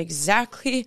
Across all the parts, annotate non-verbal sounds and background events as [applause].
exactly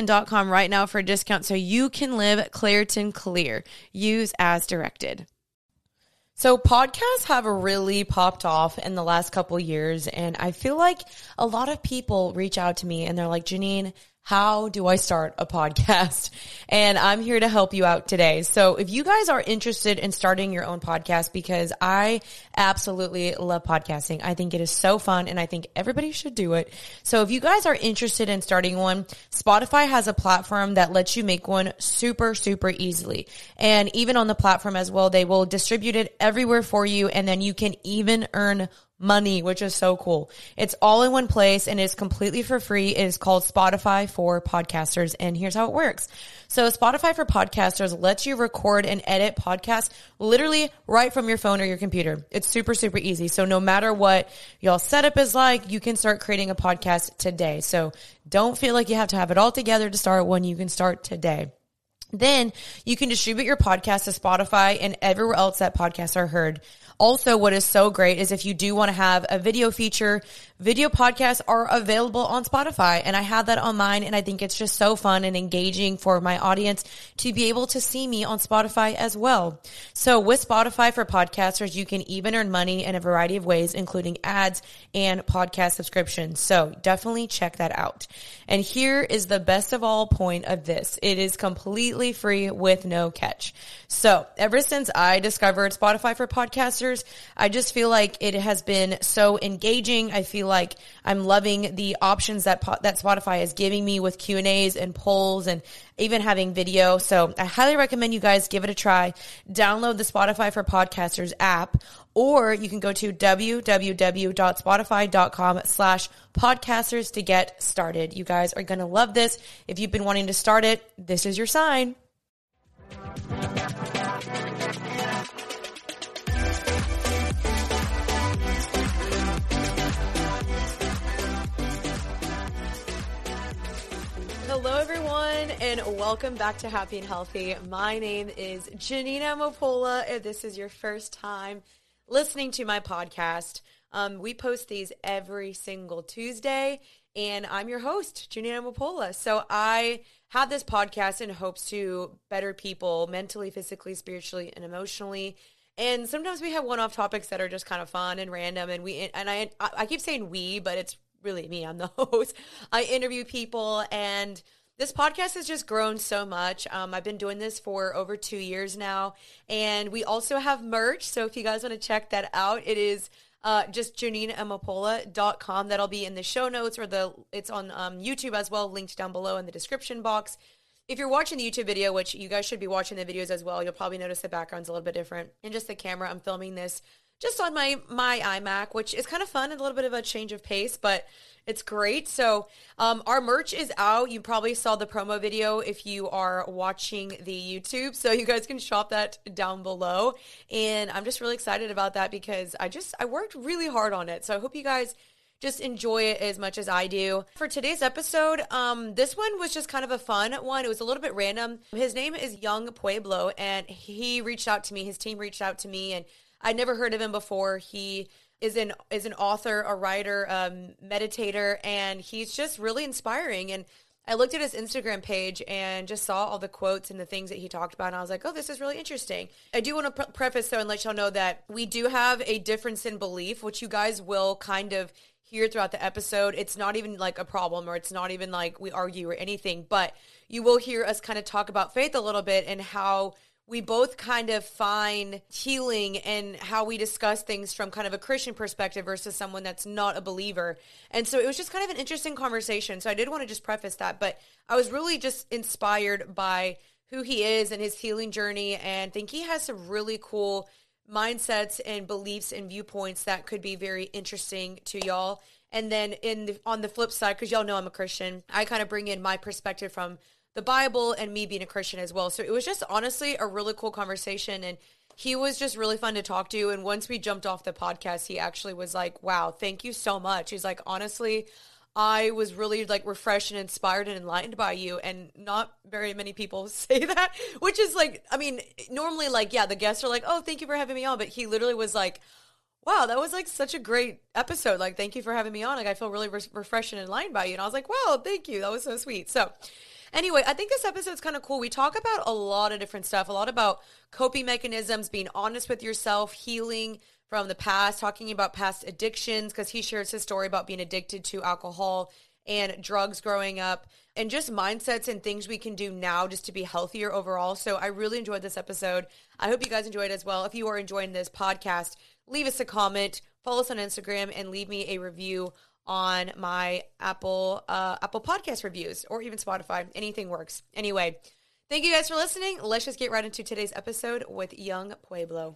Claritin.com right now for a discount so you can live Claritin Clear. Use as directed. So podcasts have really popped off in the last couple years and I feel like a lot of people reach out to me and they're like, Jeanine, how do I start a podcast? [laughs] And I'm here to help you out today. So if you guys are interested in starting your own podcast, because I absolutely love podcasting. I think it is so fun and I think everybody should do it. So if you guys are interested in starting one, Spotify has a platform that lets you make one super, super easily. And even on the platform as well, they will distribute it everywhere for you. And then you can even earn money, which is so cool. It's all in one place and it's completely for free. It is called Spotify for podcasters. And here's how it works. So Spotify for podcasters lets you record and edit podcasts literally right from your phone or your computer. It's super, super easy. So no matter what y'all setup is like, you can start creating a podcast today. So don't feel like you have to have it all together to start one. You can start today. Then you can distribute your podcast to Spotify and everywhere else that podcasts are heard. Also, what is so great is if you do want to have a video feature, video podcasts are available on Spotify. And I have that on mine. And I think it's just so fun and engaging for my audience to be able to see me on Spotify as well. So with Spotify for podcasters, you can even earn money in a variety of ways, including ads and podcast subscriptions. So definitely check that out. And here is the best of all point of this. It is completely free with no catch. So ever since I discovered Spotify for podcasters, I just feel like it has been so engaging. I feel like I'm loving the options that that Spotify is giving me with Q and A's and polls and even having video. So I highly recommend you guys give it a try. Download the Spotify for Podcasters app, or you can go to www.spotify.com slash podcasters to get started. You guys are going to love this. If you've been wanting to start it, this is your sign. Everyone, and welcome back to Happy and Healthy. My name is Jeanine Amapola. If this is your first time listening to my podcast, um, we post these every single Tuesday, and I'm your host, Jeanine Amapola. So I have this podcast in hopes to better people mentally, physically, spiritually, and emotionally. And sometimes we have one-off topics that are just kind of fun and random, and we and I I keep saying we, but it's really me, I'm the [laughs] host. I interview people and this podcast has just grown so much. Um, I've been doing this for over two years now. And we also have merch. So if you guys want to check that out, it is uh, just jeanineamapola.com. That'll be in the show notes or the it's on um, YouTube as well, linked down below in the description box. If you're watching the YouTube video, which you guys should be watching the videos as well, you'll probably notice the background's a little bit different. And just the camera, I'm filming this just on my my iMac, which is kind of fun and a little bit of a change of pace, but it's great. So, um, our merch is out. You probably saw the promo video if you are watching the YouTube. So you guys can shop that down below. And I'm just really excited about that because I just I worked really hard on it. So I hope you guys just enjoy it as much as I do. For today's episode, um, this one was just kind of a fun one. It was a little bit random. His name is Yung Pueblo, and he reached out to me. His team reached out to me, and I'd never heard of him before. He is an is an author, a writer, um, meditator, and he's just really inspiring. And I looked at his Instagram page and just saw all the quotes and the things that he talked about. And I was like, oh, this is really interesting. I do want to pre- preface though and let y'all know that we do have a difference in belief, which you guys will kind of hear throughout the episode. It's not even like a problem or it's not even like we argue or anything, but you will hear us kind of talk about faith a little bit and how we both kind of find healing and how we discuss things from kind of a Christian perspective versus someone that's not a believer. And so it was just kind of an interesting conversation. So I did want to just preface that, but I was really just inspired by who he is and his healing journey and think he has some really cool mindsets and beliefs and viewpoints that could be very interesting to y'all. And then in the, on the flip side, because y'all know I'm a Christian, I kind of bring in my perspective from the Bible and me being a Christian as well. So it was just honestly a really cool conversation and he was just really fun to talk to. And once we jumped off the podcast he actually was like wow thank you so much. He's like honestly i was really like refreshed and inspired and enlightened by you. And not very many people [laughs] say that which is like i mean normally like yeah the guests are like oh thank you for having me on but he literally was like wow that was like such a great episode. Like thank you for having me on. Like i feel really re- refreshed and enlightened by you. And i was like wow thank you. That was so sweet. So Anyway, I think this episode's kind of cool. We talk about a lot of different stuff, a lot about coping mechanisms, being honest with yourself, healing from the past, talking about past addictions, because he shares his story about being addicted to alcohol and drugs growing up, and just mindsets and things we can do now just to be healthier overall. So I really enjoyed this episode. I hope you guys enjoyed as well. If you are enjoying this podcast, leave us a comment, follow us on Instagram, and leave me a review on my Apple uh, Apple Podcast reviews or even Spotify. Anything works. Anyway, thank you guys for listening. Let's just get right into today's episode with Yung Pueblo.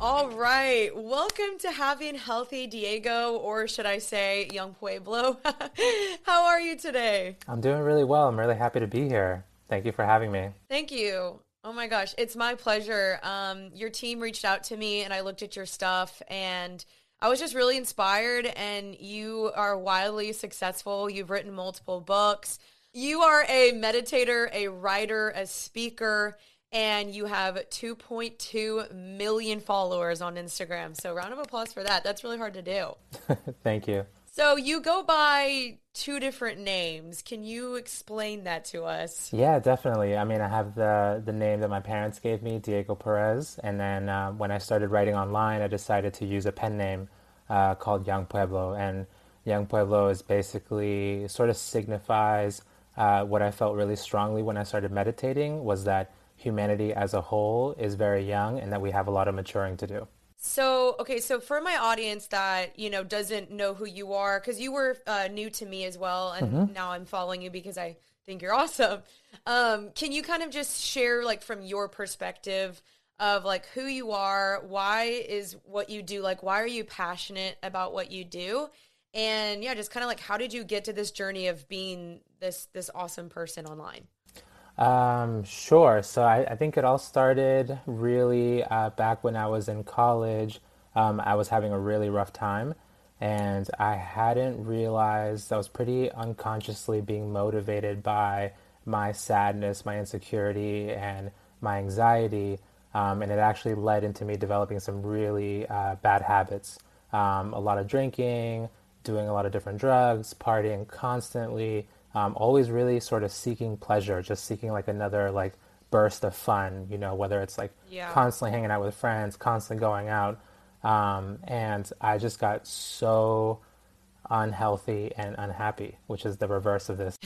All right. Welcome to Happy and Healthy Diego, or should I say Yung Pueblo. [laughs] How are you today? I'm doing really well. I'm really happy to be here. Thank you for having me. Thank you. Oh my gosh, it's my pleasure. Um, your team reached out to me and I looked at your stuff and I was just really inspired. And you are wildly successful. You've written multiple books. You are a meditator, a writer, a speaker, and you have 2.2 million followers on Instagram. So, round of applause for that. That's really hard to do. [laughs] Thank you. So you go by two different names. Can you explain that to us? Yeah, definitely. I mean, I have the the name that my parents gave me, Diego Perez, and then uh, when I started writing online, I decided to use a pen name uh, called Yung Pueblo, and Yung Pueblo is basically sort of signifies uh, what I felt really strongly when I started meditating was that humanity as a whole is very young and that we have a lot of maturing to do. So, okay, so for my audience that, you know, doesn't know who you are, because you were uh, new to me as well, and mm-hmm. now I'm following you because I think you're awesome. Um, can you kind of just share, like, from your perspective of, like, who you are? Why is what you do, like, why are you passionate about what you do? And yeah, just kind of like, how did you get to this journey of being this this awesome person online? Um, sure. So I, I, think it all started really uh, back when I was in college. Um, I was having a really rough time, and I hadn't realized I was pretty unconsciously being motivated by my sadness, my insecurity, and my anxiety. Um, and it actually led into me developing some really uh, bad habits. Um, a lot of drinking, doing a lot of different drugs, partying constantly, um, always really sort of seeking pleasure, just seeking like another like burst of fun, you know, whether it's like yeah. constantly hanging out with friends, constantly going out. Um, and I just got so unhealthy and unhappy, which is the reverse of this.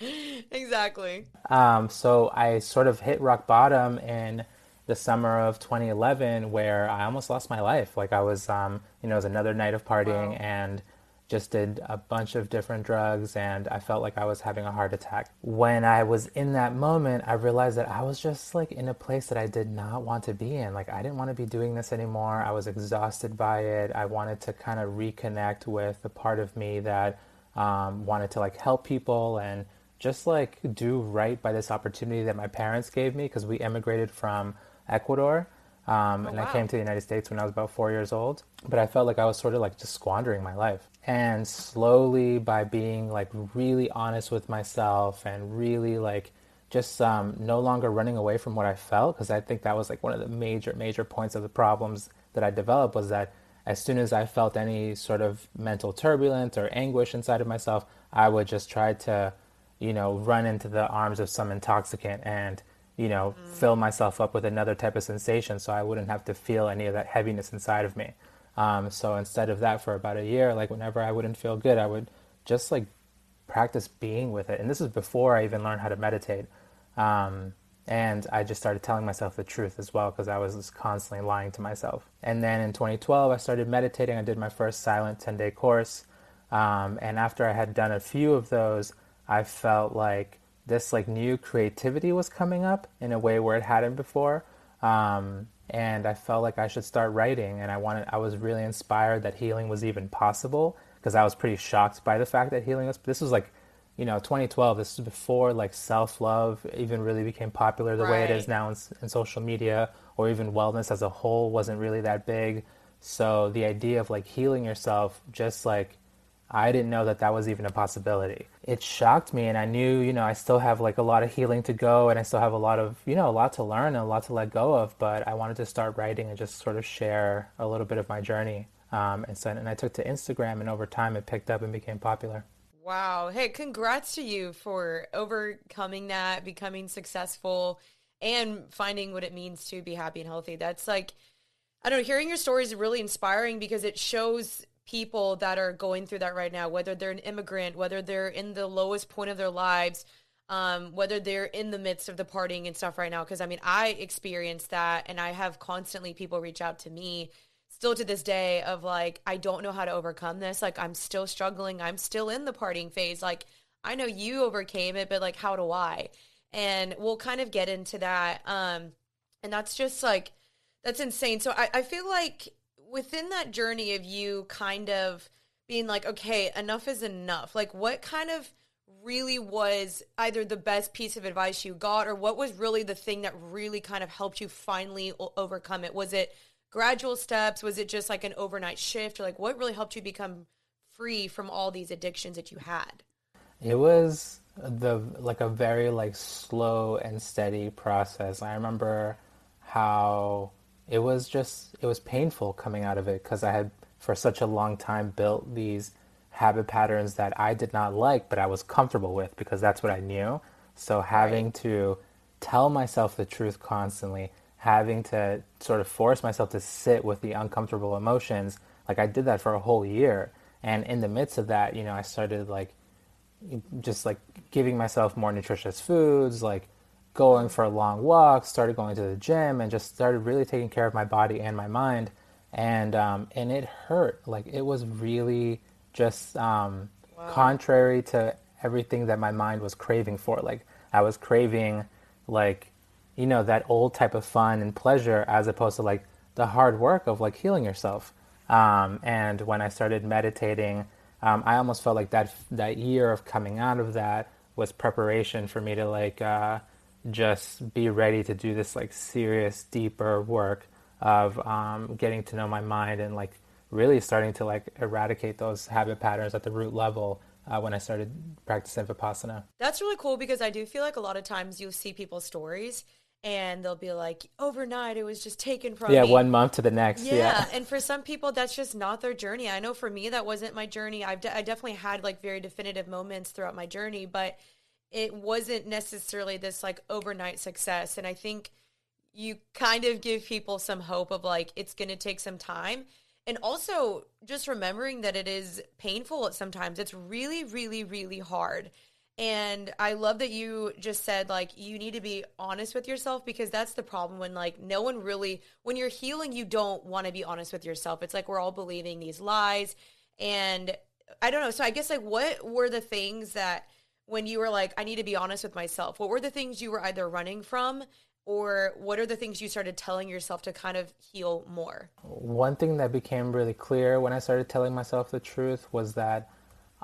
[laughs] exactly. Um, so I sort of hit rock bottom in the summer of 2011 where I almost lost my life. Like I was, um, you know, it was another night of partying wow. and just did a bunch of different drugs and I felt like I was having a heart attack. When I was in that moment, I realized that I was just like in a place that I did not want to be in. Like I didn't want to be doing this anymore. I was exhausted by it. I wanted to kind of reconnect with the part of me that um, wanted to like help people and just like do right by this opportunity that my parents gave me because we immigrated from Ecuador. Um, Oh, and wow. I came to the United States when I was about four years old. But I felt like I was sort of like just squandering my life. And slowly, by being like really honest with myself and really like just um, no longer running away from what I felt, because I think that was like one of the major, major points of the problems that I developed was that as soon as I felt any sort of mental turbulence or anguish inside of myself, I would just try to, you know, run into the arms of some intoxicant and, you know, fill myself up with another type of sensation so I wouldn't have to feel any of that heaviness inside of me. Um, so instead of that, for about a year, like whenever I wouldn't feel good, I would just like practice being with it. And this is before I even learned how to meditate. Um, and I just started telling myself the truth as well because I was just constantly lying to myself. And then in 2012, I started meditating. I did my first silent 10 day course. Um, and after I had done a few of those, I felt like this like new creativity was coming up in a way where it hadn't before. Um, and I felt like I should start writing. And I wanted, I was really inspired that healing was even possible because I was pretty shocked by the fact that healing was. This was like, you know, 2012. This is before like self love even really became popular the way it is now in, in social media, or even wellness as a whole wasn't really that big. So the idea of like healing yourself, just like I didn't know that that was even a possibility. It shocked me, and I knew, you know, I still have like a lot of healing to go, and I still have a lot of, you know, a lot to learn and a lot to let go of. But I wanted to start writing and just sort of share a little bit of my journey. Um, and so, and I took to Instagram, and over time, it picked up and became popular. Wow. Hey, congrats to you for overcoming that, becoming successful, and finding what it means to be happy and healthy. That's like, I don't know, hearing your story is really inspiring because it shows people that are going through that right now, whether they're an immigrant, whether they're in the lowest point of their lives, um, whether they're in the midst of the partying and stuff right now. Because I mean, I experienced that, and I have constantly people reach out to me still to this day of like I don't know how to overcome this. Like I'm still struggling. I'm still in the partying phase. Like I know you overcame it, but like how do I? And we'll kind of get into that. Um and that's just like that's insane. So I, I feel like within that journey of you kind of being like, okay, enough is enough. Like what kind of really was either the best piece of advice you got or what was really the thing that really kind of helped you finally o- overcome it? Was it gradual steps? Was it just like an overnight shift? Or like what really helped you become free from all these addictions that you had? It was the like a very like slow and steady process. I remember how it was just it was painful coming out of it because I had for such a long time built these habit patterns that I did not like but I was comfortable with because that's what I knew. So having to tell myself the truth constantly, having to sort of force myself to sit with the uncomfortable emotions, like I did that for a whole year. And in the midst of that, you know, I started like just like giving myself more nutritious foods, like going for a long walk, started going to the gym, and just started really taking care of my body and my mind. And um, and it hurt. Like it was really just um, contrary to everything that my mind was craving for. Like I was craving like you know that old type of fun and pleasure as opposed to like the hard work of like healing yourself. Um, and when I started meditating, um, I almost felt like that that year of coming out of that was preparation for me to like uh, just be ready to do this like serious, deeper work of um, getting to know my mind and like really starting to like eradicate those habit patterns at the root level uh, when I started practicing vipassana. That's really cool because I do feel like a lot of times you'll see people's stories and they'll be like, overnight it was just taken from Yeah, me. one month to the next. Yeah, Yeah. [laughs] and for some people, that's just not their journey. I know for me, that wasn't my journey. I've de- I definitely had like very definitive moments throughout my journey, but it wasn't necessarily this like overnight success. And I think you kind of give people some hope of like it's going to take some time. And also just remembering that it is painful at sometimes. It's really, really, really hard. And I love that you just said like you need to be honest with yourself because that's the problem when like no one really when you're healing you don't want to be honest with yourself. It's like we're all believing these lies and I don't know. So I guess like what were the things that when you were like I need to be honest with myself. What were the things you were either running from or what are the things you started telling yourself to kind of heal more? One thing that became really clear when I started telling myself the truth was that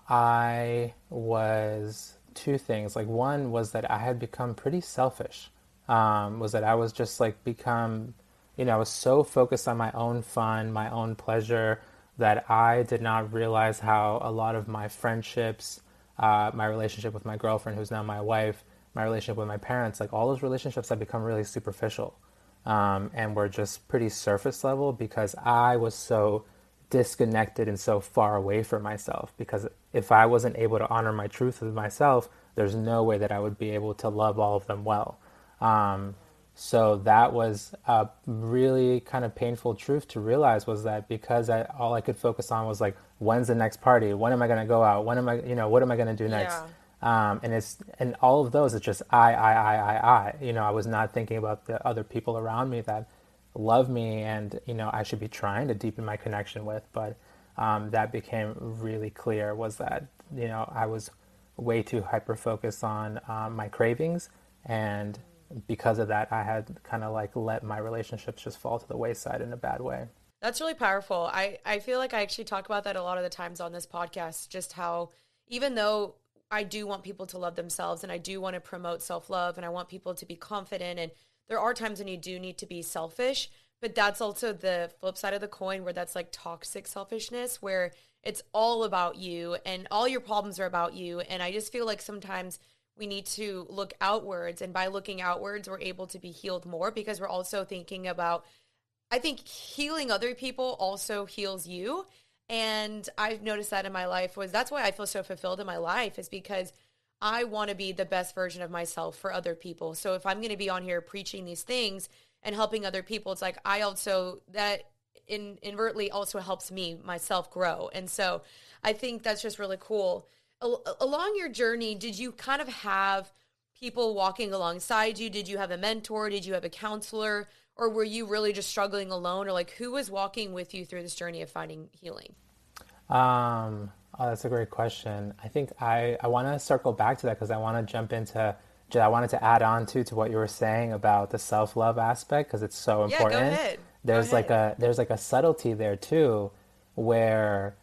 I was two things. Like, one was that I had become pretty selfish. um, was that I was just like become, you know, I was so focused on my own fun, my own pleasure, that I did not realize how a lot of my friendships, uh, my relationship with my girlfriend, who's now my wife, my relationship with my parents, like all those relationships have become really superficial. Um, and were just pretty surface level because I was so disconnected and so far away from myself. Because if I wasn't able to honor my truth with myself, there's no way that I would be able to love all of them well. Um, so that was a really kind of painful truth to realize was that because I, all I could focus on was like, when's the next party? When am I going to go out? When am I, you know, what am I going to do next? Yeah. Um, and it's and all of those it's just I I I I I you know I was not thinking about the other people around me that love me and you know I should be trying to deepen my connection with but um, that became really clear was that you know I was way too hyper focused on um, my cravings and because of that I had kind of like let my relationships just fall to the wayside in a bad way. That's really powerful. I, I feel like I actually talk about that a lot of the times on this podcast, just how even though I do want people to love themselves and I do want to promote self love and I want people to be confident. And there are times when you do need to be selfish, but that's also the flip side of the coin where that's like toxic selfishness, where it's all about you and all your problems are about you. And I just feel like sometimes we need to look outwards. And by looking outwards, we're able to be healed more because we're also thinking about, I think healing other people also heals you and I've noticed that in my life was that's why I feel so fulfilled in my life is because I want to be the best version of myself for other people. So if I'm going to be on here preaching these things and helping other people, it's like I also that in invertly also helps me myself grow. And so I think that's just really cool. Along your journey, did you kind of have people walking alongside you? Did you have a mentor? Did you have a counselor? or were you really just struggling alone or like who was walking with you through this journey of finding healing um oh that's a great question i think i i want to circle back to that because i want to jump into i wanted to add on to to what you were saying about the self-love aspect because it's so important yeah, go ahead. there's go like a there's like a subtlety there too where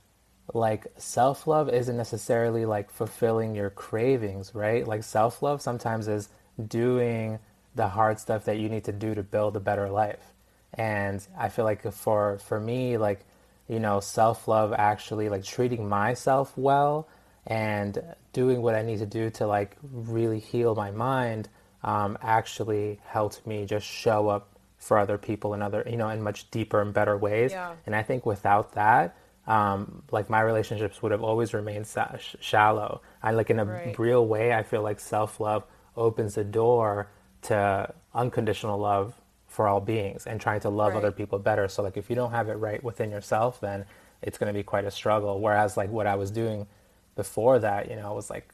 like self-love isn't necessarily like fulfilling your cravings right like self-love sometimes is doing the hard stuff that you need to do to build a better life. And I feel like for for me, like you know, self love actually like treating myself well and doing what I need to do to like really heal my mind um, actually helped me just show up for other people in other you know in much deeper and better ways. Yeah. And I think without that, um, like my relationships would have always remained shallow. I like in a right. real way, I feel like self love opens the door to unconditional love for all beings and trying to love right. other people better. So like if you don't have it right within yourself, then it's going to be quite a struggle. Whereas like what I was doing before that, you know, was like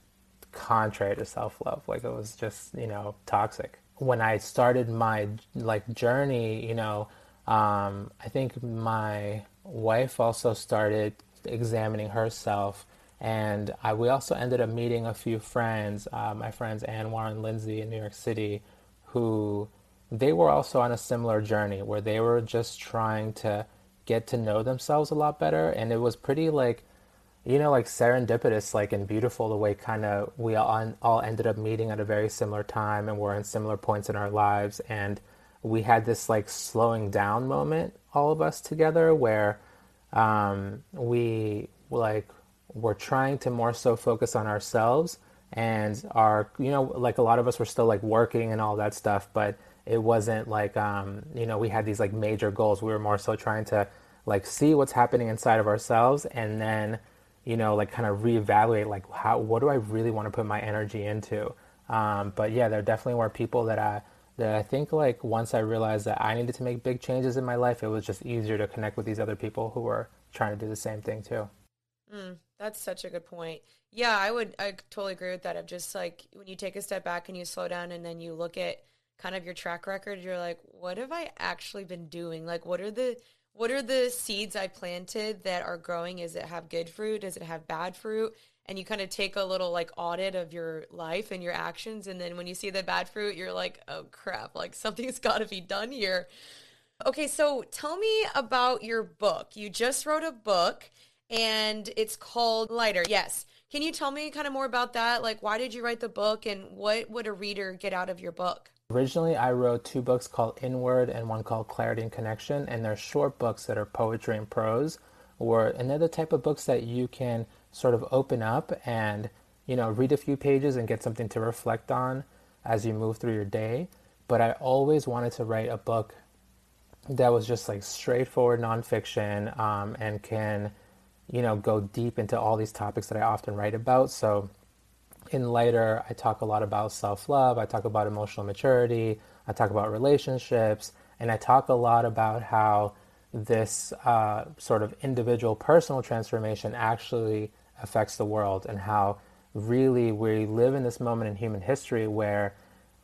contrary to self love. Like it was just you know toxic. When I started my like journey, you know, um, I think my wife also started examining herself and I, we also ended up meeting a few friends, uh, my friends Anwar and Lindsay in New York City, who they were also on a similar journey where they were just trying to get to know themselves a lot better. And it was pretty like, you know, like serendipitous, like and beautiful the way kind of we all, all ended up meeting at a very similar time and we're in similar points in our lives. And we had this like slowing down moment, all of us together, where um, we like we're trying to more so focus on ourselves and our you know like a lot of us were still like working and all that stuff but it wasn't like um, you know we had these like major goals. We were more so trying to like see what's happening inside of ourselves and then you know like kind of reevaluate like how what do i really want to put my energy into? Um, but yeah there definitely were people that i that i think like once i realized that i needed to make big changes in my life it was just easier to connect with these other people who were trying to do the same thing too mm. That's such a good point. Yeah, I would I totally agree with that. Of just like when you take a step back and you slow down and then you look at kind of your track record, you're like, what have I actually been doing? Like what are the what are the seeds I planted that are growing? Is it have good fruit? Does it have bad fruit? And you kind of take a little like audit of your life and your actions. And then when you see the bad fruit, you're like, oh crap, like [laughs] something's got to be done here. Okay, so tell me about your book. You just wrote a book and it's called Lighter. Yes. Can you tell me kind of more about that? Like, why did you write the book and what would a reader get out of your book? Originally, I wrote two books called Inward and one called Clarity and Connection, and they're short books that are poetry and prose, or the type of books that you can sort of open up and you know read a few pages and get something to reflect on as you move through your day. But I always wanted to write a book that was just like straightforward nonfiction um, and can you know go deep into all these topics that I often write about. So in lighter, I talk a lot about self love, I talk about emotional maturity, I talk about relationships, and I talk a lot about how this uh, sort of individual personal transformation actually affects the world and how really we live in this moment in human history where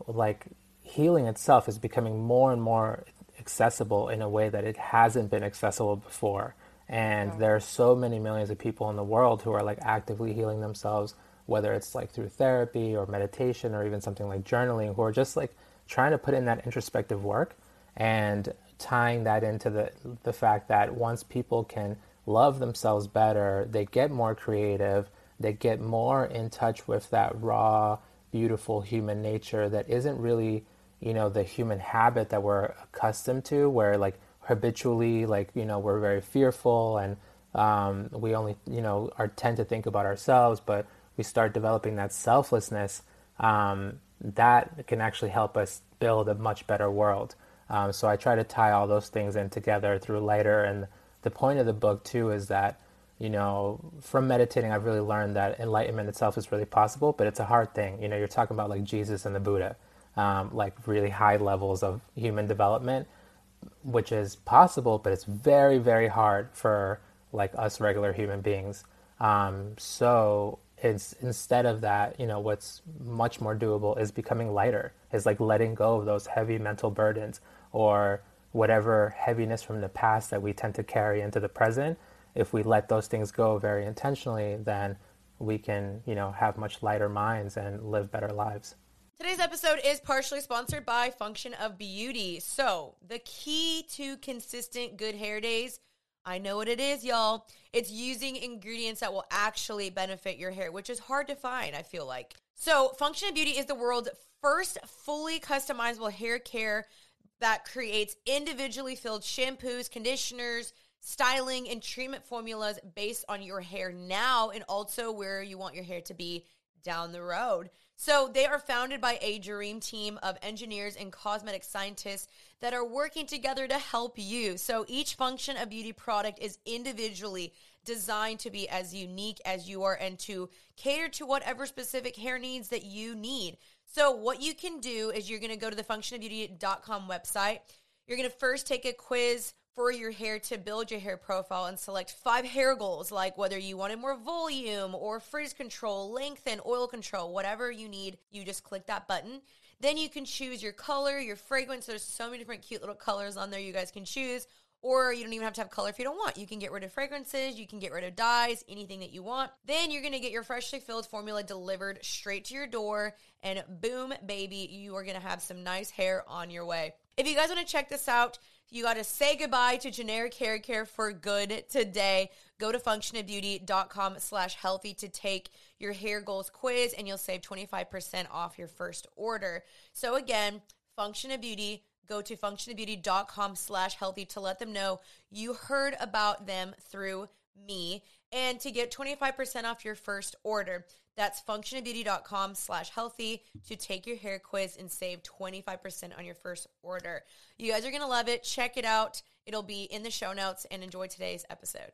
like healing itself is becoming more and more accessible in a way that it hasn't been accessible before. And there are so many millions of people in the world who are like actively healing themselves whether it's like through therapy or meditation or even something like journaling, who are just like trying to put in that introspective work and tying that into the the fact that once people can love themselves better, they get more creative, they get more in touch with that raw, beautiful human nature that isn't really, you know, the human habit that we're accustomed to, where like habitually, like you know, we're very fearful and um, we only, you know, are tend to think about ourselves, but we start developing that selflessness, um, that can actually help us build a much better world. Um, so I try to tie all those things in together through lighter. And the point of the book too is that, you know, from meditating, I've really learned that enlightenment itself is really possible, but it's a hard thing. You know, you're talking about like Jesus and the Buddha, um, like really high levels of human development, which is possible, but it's very, very hard for like us regular human beings. Um, so it's instead of that, you know, what's much more doable is becoming lighter, is like letting go of those heavy mental burdens or whatever heaviness from the past that we tend to carry into the present. If we let those things go very intentionally, then we can, you know, have much lighter minds and live better lives. Today's episode is partially sponsored by Function of Beauty. So, the key to consistent good hair days I know what it is, y'all. It's using ingredients that will actually benefit your hair, which is hard to find, I feel like. So, Function of Beauty is the world's first fully customizable hair care that creates individually filled shampoos, conditioners, styling, and treatment formulas based on your hair now and also where you want your hair to be down the road. So they are founded by a dream team of engineers and cosmetic scientists that are working together to help you. So each function of beauty product is individually designed to be as unique as you are and to cater to whatever specific hair needs that you need. So what you can do is you're going to go to the functionofbeauty.com website. You're going to first take a quiz for your hair to build your hair profile and select five hair goals like whether you wanted more volume or frizz control, length and oil control, whatever you need, you just click that button. Then you can choose your color, your fragrance. There's so many different cute little colors on there you guys can choose. Or you don't even have to have color if you don't want. You can get rid of fragrances, you can get rid of dyes, anything that you want. Then you're gonna get your freshly filled formula delivered straight to your door, and boom, baby, you are gonna have some nice hair on your way. If you guys wanna check this out, you got to say goodbye to generic hair care for good today. Go to functionofbeauty.com slash healthy to take your hair goals quiz and you'll save 25% off your first order. So again, Function of Beauty, go to functionofbeauty.com slash healthy to let them know you heard about them through me and to get 25% off your first order. That's functionofbeauty.com slash healthy to take your hair quiz and save 25% on your first order. You guys are going to love it. Check it out. It'll be in the show notes and enjoy today's episode.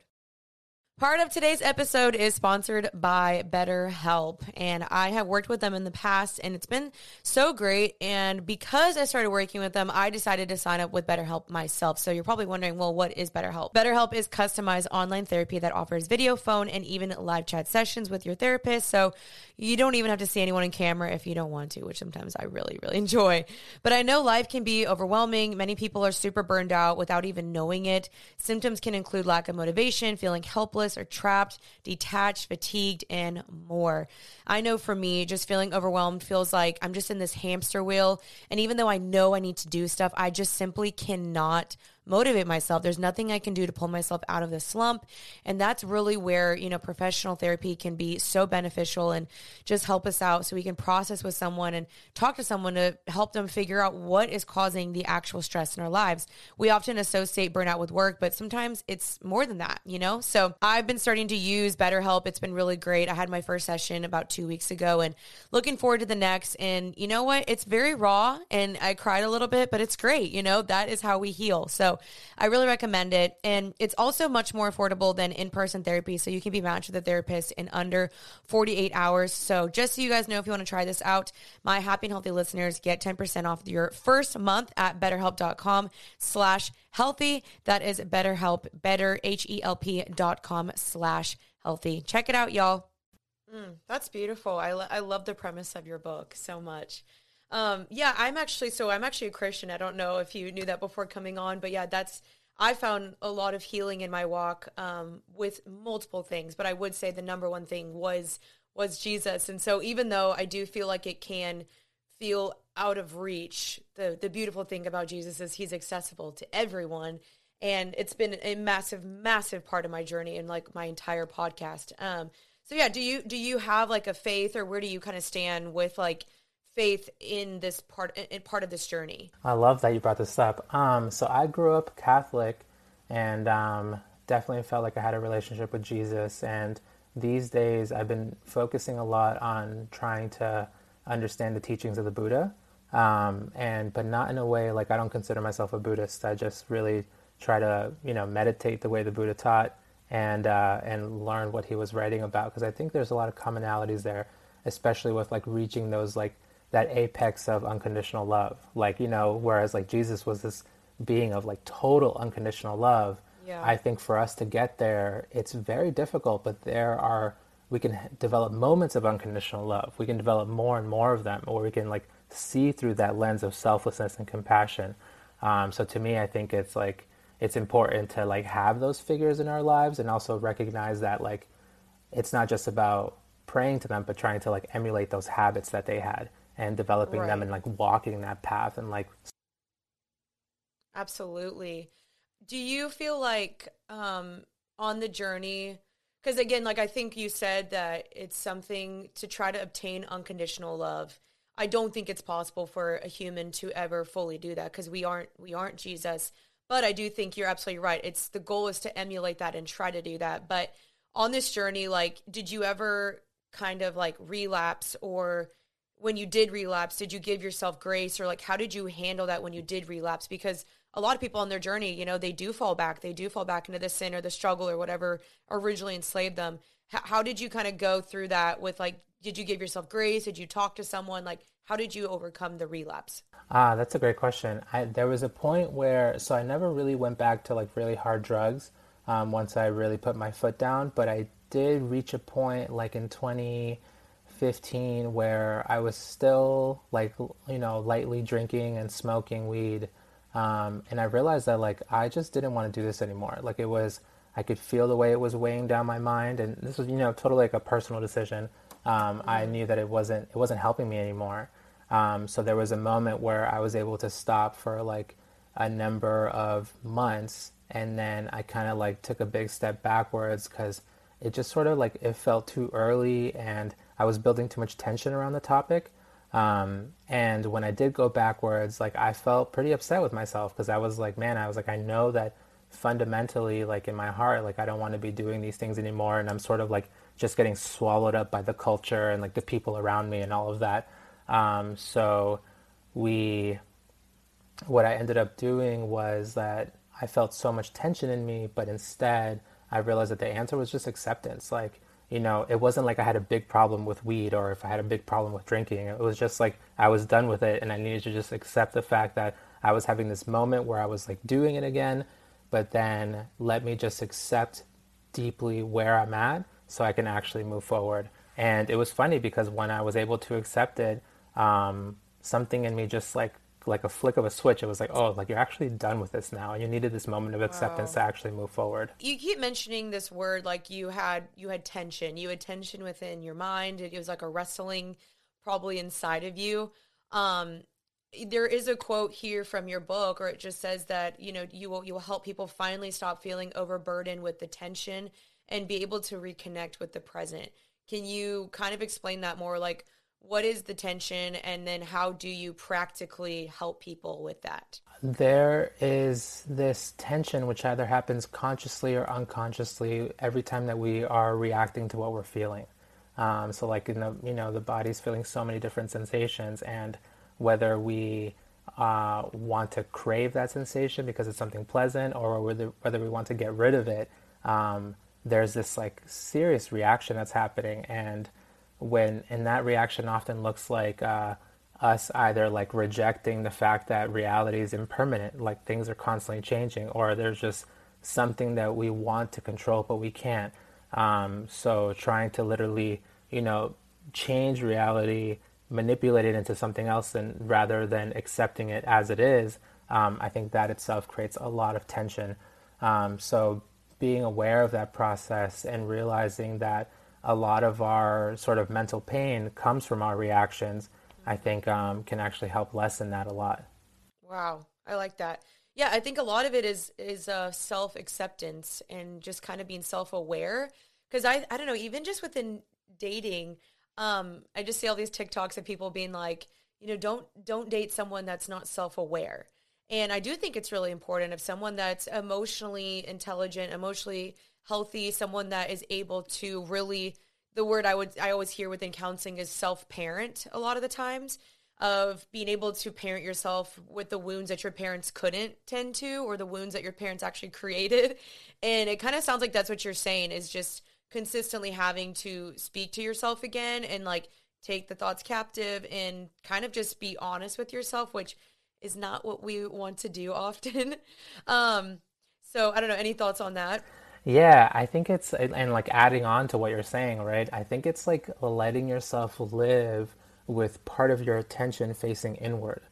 Part of today's episode is sponsored by BetterHelp, and I have worked with them in the past, and it's been so great. And because I started working with them, I decided to sign up with BetterHelp myself. So you're probably wondering, well, what is BetterHelp? BetterHelp is customized online therapy that offers video, phone, and even live chat sessions with your therapist. So you don't even have to see anyone in camera if you don't want to, which sometimes I really, really [laughs] enjoy. But I know life can be overwhelming. Many people are super burned out without even knowing it. Symptoms can include lack of motivation, feeling helpless or trapped, detached, fatigued, and more. I know for me, just feeling overwhelmed feels like I'm just in this hamster wheel. And even though I know I need to do stuff, I just simply cannot motivate myself. There's nothing I can do to pull myself out of this slump. And that's really where, you know, professional therapy can be so beneficial and just help us out so we can process with someone and talk to someone to help them figure out what is causing the actual stress in our lives. We often associate burnout with work, but sometimes it's more than that, you know? So I've been starting to use BetterHelp. It's been really great. I had my first session about two weeks ago and looking forward to the next. And you know what? It's very raw and I cried a little bit, but it's great. You know, that is how we heal. So I really recommend it. And it's also much more affordable than in person therapy. So you can be matched with a therapist in under 48 hours. So just so you guys know, if you want to try this out, my happy and healthy listeners get 10% off your first month at betterhelp.com slash healthy. That is betterhelp, better, H-E-L-P dot com slash healthy. Check it out, y'all. Mm, that's beautiful. I, lo- I love the premise of your book so much. Um, yeah, I'm actually so I'm actually a Christian. I don't know if you knew that before coming on, but yeah, that's I found a lot of healing in my walk um, with multiple things. But I would say the number one thing was was Jesus. And so even though I do feel like it can feel out of reach, the the beautiful thing about Jesus is he's accessible to everyone. And it's been a massive, massive part of my journey and like my entire podcast. Um, so yeah, do you do you have like a faith or where do you kind of stand with like faith in this part in part of this journey? I love that you brought this up. Um, so I grew up Catholic, and um, definitely felt like I had a relationship with Jesus. And these days, I've been focusing a lot on trying to understand the teachings of the Buddha, um, and but not in a way like I don't consider myself a Buddhist. I just really try to you know meditate the way the Buddha taught and uh, and learn what he was writing about because I think there's a lot of commonalities there, especially with like reaching those like that apex of unconditional love. Like, you know, whereas like Jesus was this being of like total unconditional love. Yeah. I think for us to get there, it's very difficult, but there are, we can develop moments of unconditional love. We can develop more and more of them, or we can like see through that lens of selflessness and compassion. Um, so to me, I think it's like, it's important to like have those figures in our lives and also recognize that like, it's not just about praying to them, but trying to like emulate those habits that they had and developing right. them and like walking that path and like absolutely. Do you feel like um on the journey because again like i think you said that it's something to try to obtain unconditional love. I don't think it's possible for a human to ever fully do that because we aren't we aren't jesus. But i do think you're absolutely right. It's the goal is to emulate that and try to do that. But on this journey like did you ever kind of like relapse or when you did relapse did you give yourself grace or like how did you handle that when you did relapse? Because a lot of people on their journey you know they do fall back. They do fall back into the sin or the struggle or whatever originally enslaved them. H- how did you kind of go through that with like did you give yourself grace? Did you talk to someone? Like how did you overcome the relapse? Ah that's a great question. I, there was a point where so i never really went back to like really hard drugs um, once i really put my foot down but i did reach a point like in 20 15 where I was still like you know lightly drinking and smoking weed um, and I realized that like I just didn't want to do this anymore. Like it was I could feel the way it was weighing down my mind and this was you know totally like a personal decision. Um, I knew that it wasn't it wasn't helping me anymore. Um, so there was a moment where I was able to stop for like a number of months and then I kind of like took a big step backwards because it just sort of like it felt too early and I was building too much tension around the topic. Um, and when I did go backwards, like I felt pretty upset with myself because I was like, man, I was like, I know that fundamentally, like in my heart, like I don't want to be doing these things anymore. And I'm sort of like just getting swallowed up by the culture and like the people around me and all of that. Um, so we, what I ended up doing was that I felt so much tension in me, but instead I realized that the answer was just acceptance. Like, you know, it wasn't like I had a big problem with weed or if I had a big problem with drinking. It was just like I was done with it and I needed to just accept the fact that I was having this moment where I was like doing it again, but then let me just accept deeply where I'm at so I can actually move forward. And it was funny because when I was able to accept it, um, something in me just like like a flick of a switch, it was like, oh, like you're actually done with this now. And you needed this moment of acceptance wow. to actually move forward. You keep mentioning this word like you had you had tension. You had tension within your mind. It was like a wrestling probably inside of you. Um there is a quote here from your book or it just says that you know you will you will help people finally stop feeling overburdened with the tension and be able to reconnect with the present can you kind of explain that more like what is the tension and then how do you practically help people with that? There is this tension which either happens consciously or unconsciously every time that we are reacting to what we're feeling. Um, so like in the you know the body's feeling so many different sensations and whether we uh, want to crave that sensation because it's something pleasant or whether, whether we want to get rid of it um, there's this like serious reaction that's happening and when and that reaction often looks like uh, us either like rejecting the fact that reality is impermanent like things are constantly changing or there's just something that we want to control but we can't. Um, so trying to literally you know change reality manipulate it into something else and rather than accepting it as it is um, i think that itself creates a lot of tension. Um, so being aware of that process and realizing that a lot of our sort of mental pain comes from our reactions, I think um, can actually help lessen that a lot. Wow, I like that. Yeah, I think a lot of it is is uh, self acceptance and just kind of being self aware. Because I I don't know, even just within dating, um, I just see all these TikToks of people being like, you know, don't don't date someone that's not self aware. And I do think it's really important if someone that's emotionally intelligent, emotionally healthy, someone that is able to really the word I would I always hear within counseling is self-parent a lot of the times of being able to parent yourself with the wounds that your parents couldn't tend to or the wounds that your parents actually created. [laughs] And it kind of sounds like that's what you're saying is just consistently having to speak to yourself again and like take the thoughts captive and kind of just be honest with yourself, which is not what we want to do [laughs] often. um, so I don't know. Any thoughts on that? Yeah, I think it's and like adding on to what you're saying, right? I think it's like letting yourself live with part of your attention facing inward,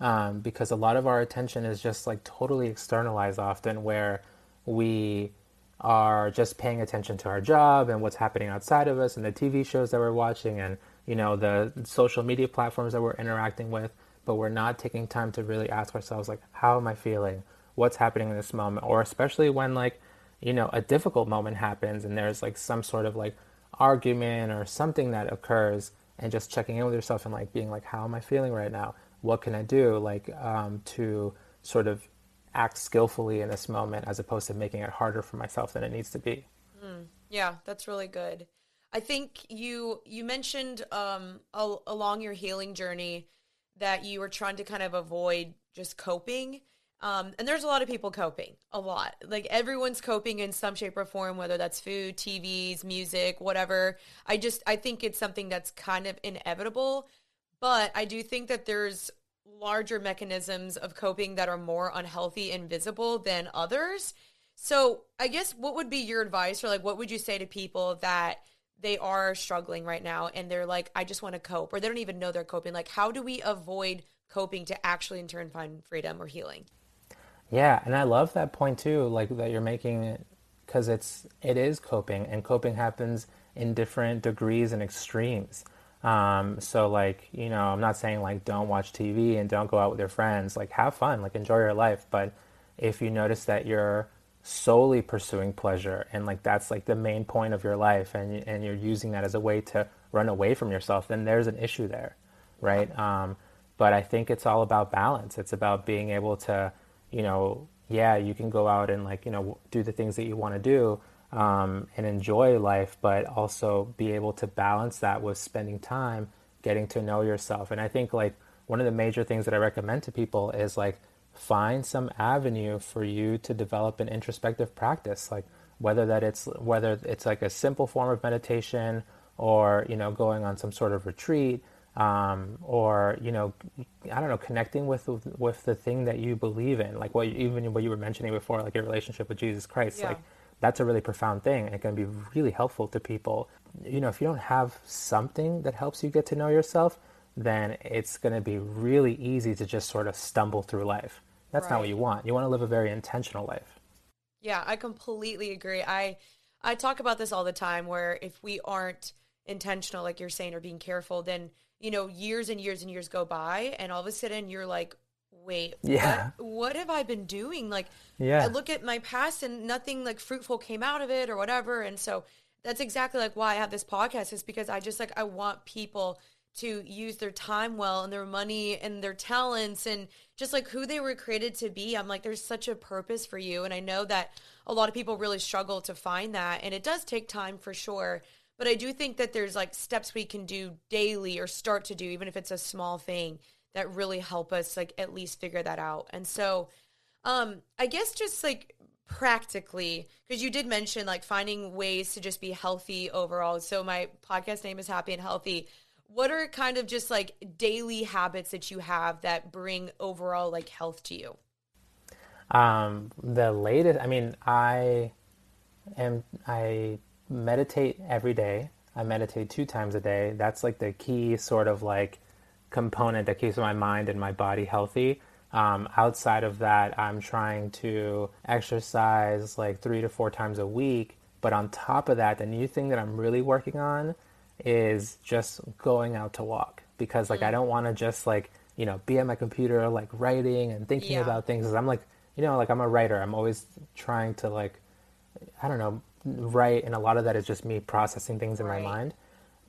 um, because a lot of our attention is just like totally externalized often, where we are just paying attention to our job and what's happening outside of us and the TV shows that we're watching and you know the social media platforms that we're interacting with but we're not taking time to really ask ourselves like how am i feeling what's happening in this moment or especially when like you know a difficult moment happens and there's like some sort of like argument or something that occurs and just checking in with yourself and like being like how am i feeling right now? What can i do? Like um, to sort of act skillfully in this moment as opposed to making it harder for myself than it needs to be. Mm, yeah that's really good. I think you you mentioned um, al- along your healing journey that you were trying to kind of avoid just coping. Um, and there's a lot of people coping, a lot. Like everyone's coping in some shape or form, whether that's food, TVs, music, whatever. I just, I think it's something that's kind of inevitable. But I do think that there's larger mechanisms of coping that are more unhealthy and visible than others. So I guess what would be your advice or like what would you say to people that they are struggling right now and they're like, I just want to cope, or they don't even know they're coping. Like, how do we avoid coping to actually in turn find freedom or healing? Yeah, and I love that point too, like that you're making because it's it is coping, and coping happens in different degrees and extremes. Um, so like you know, I'm not saying like don't watch TV and don't go out with your friends. Like have fun, like enjoy your life. But if you notice that you're solely pursuing pleasure and like that's like the main point of your life and and you're using that as a way to run away from yourself then there's an issue there right um, but i think it's all about balance it's about being able to you know yeah you can go out and like you know do the things that you want to do um, and enjoy life but also be able to balance that with spending time getting to know yourself. And i think like one of the major things that i recommend to people is like find some avenue for you to develop an introspective practice like whether that it's whether it's like a simple form of meditation or you know going on some sort of retreat um, or you know i don't know connecting with with the thing that you believe in like what even what you were mentioning before like your relationship with jesus christ yeah. like that's a really profound thing and it can be really helpful to people you know if you don't have something that helps you get to know yourself then it's going to be really easy to just sort of stumble through life that's right. not what you want. You want to live a very intentional life. Yeah, I completely agree. I I talk about this all the time where if we aren't intentional like you're saying or being careful then you know, years and years and years go by, and all of a sudden you're like, wait, Yeah. what, what have I been doing? Like, Yeah. I look at my past and nothing like fruitful came out of it or whatever. And so that's exactly like why I have this podcast is because I just like, I want people to use their time well and their money and their talents and just like who they were created to be. I'm like, there's such a purpose for you. And I know that a lot of people really struggle to find that. And it does take time for sure. But I do think that there's like steps we can do daily or start to do, even if it's a small thing that really help us like at least figure that out. And so, um, I guess just like practically, because you did mention like finding ways to just be healthy overall. So my podcast name is Happy and Healthy. What are kind of just like daily habits that you have that bring overall like health to you? Um, the latest, I mean, I am, I meditate every day. I meditate two times a day. That's like the key sort of like component that keeps my mind and my body healthy. Um, outside of that, I'm trying to exercise like three to four times a week. But on top of that, the new thing that I'm really working on is just going out to walk because like I don't want to just like you know be at my computer like writing and thinking Yeah. about things. I'm like you know like I'm a writer. I'm always trying to like I don't know write, and a lot of that is just me processing things in Right. my mind.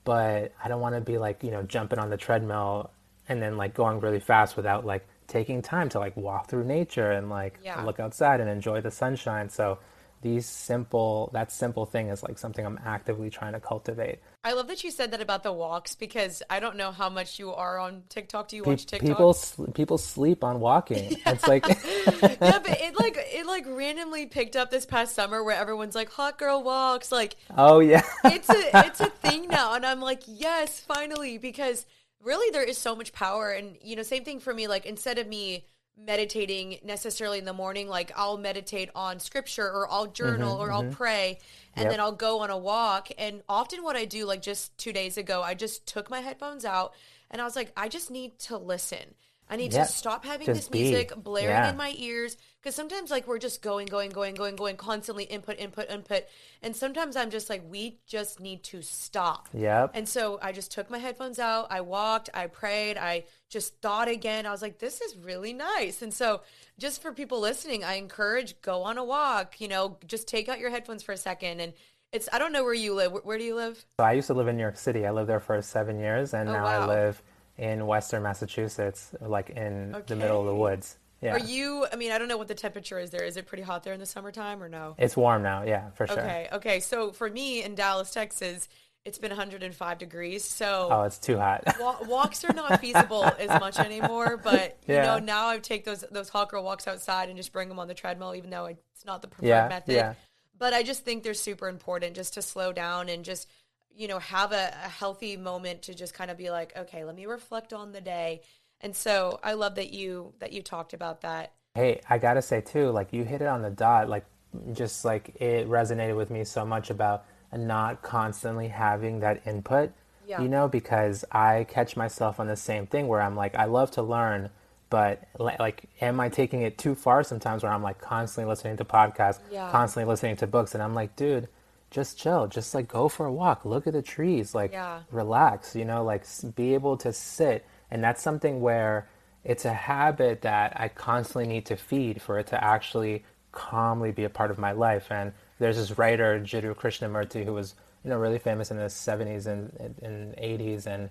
But I don't want to be like you know jumping on the treadmill and then like going really fast without like taking time to like walk through nature and like Yeah. look outside and enjoy the sunshine. So these simple that simple thing is like something I'm actively trying to cultivate. I love that you said that about the walks because I don't know how much you are on TikTok. Do you Pe- watch TikTok? people people sleep on walking. [laughs] It's like yeah, but it like it like randomly picked up this past summer where everyone's like hot girl walks. Like oh yeah. it's a [laughs] it's a thing now, and I'm like yes, finally because really there is so much power, and you know same thing for me. Like instead of me meditating necessarily in the morning, like I'll meditate on scripture or I'll journal mm-hmm, or I'll mm-hmm. pray, and Yep. then I'll go on a walk. And often what I do, like just two days ago, I just took my headphones out and I was like, I just need to listen. I need Yeah, to stop having just this be. music blaring Yeah. in my ears because sometimes like we're just going going going going going constantly input input input and sometimes i'm just like we just need to stop. Yep. and so i just took my headphones out i walked i prayed i just thought again. I was like this is really nice. And so just for people listening i encourage go on a walk you know just take out your headphones for a second. And it's i don't know where you live. Where, do you live? So I used to live in New York City. I lived there for seven years, and Oh, now I live in Western Massachusetts, like in the middle of the woods. Yeah. are you i mean i don't know what the temperature is there is it pretty hot there in the summertime or no It's warm now. Yeah, for sure. Okay, okay. So for me in Dallas, Texas, it's been 105 degrees. So Oh, it's too hot. [laughs] wa- walks are not feasible [laughs] as much anymore. But you Yeah. know, now I take those those hot girl walks outside and just bring them on the treadmill, even though it's not the preferred Yeah, method. yeah. But I just think they're super important just to slow down and just you know have a, a healthy moment to just kind of be like, okay, let me reflect on the day. And so I love that you that you talked about that. Hey, I gotta say too, like you hit it on the dot. Like, just like it resonated with me so much about not constantly having that input. Yeah. You know, because I catch myself on the same thing where I'm like, I love to learn, but like, am I taking it too far sometimes? Where I'm like constantly listening to podcasts, Yeah. constantly listening to books, and I'm like, dude, just chill, just like go for a walk, look at the trees, like Yeah. relax. You know, like be able to sit, and that's something where it's a habit that I constantly need to feed for it to actually calmly be a part of my life. And there's this writer, Jiddu Krishnamurti, who was, you know, really famous in the 70s and, and 80s. And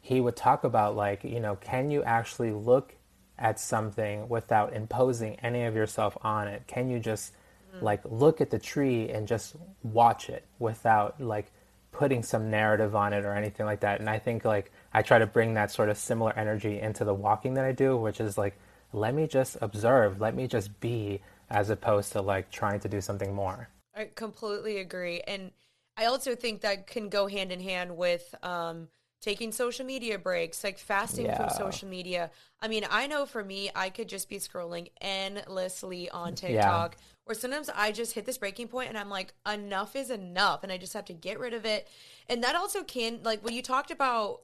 he would talk about, like, you know, can you actually look at something without imposing any of yourself on it? Can you just, mm. like, look at the tree and just watch it without, like, putting some narrative on it or anything like that. And I think like I try to bring that sort of similar energy into the walking that I do, which is like let me just observe, let me just be as opposed to like trying to do something more. I completely agree. And I also think that can go hand in hand with um, taking social media breaks, like fasting Yeah. from social media. I mean, I know for me, I could just be scrolling endlessly on TikTok, or sometimes I just hit this breaking point and I'm like, enough is enough. And I just have to get rid of it. And that also can, like, when you talked about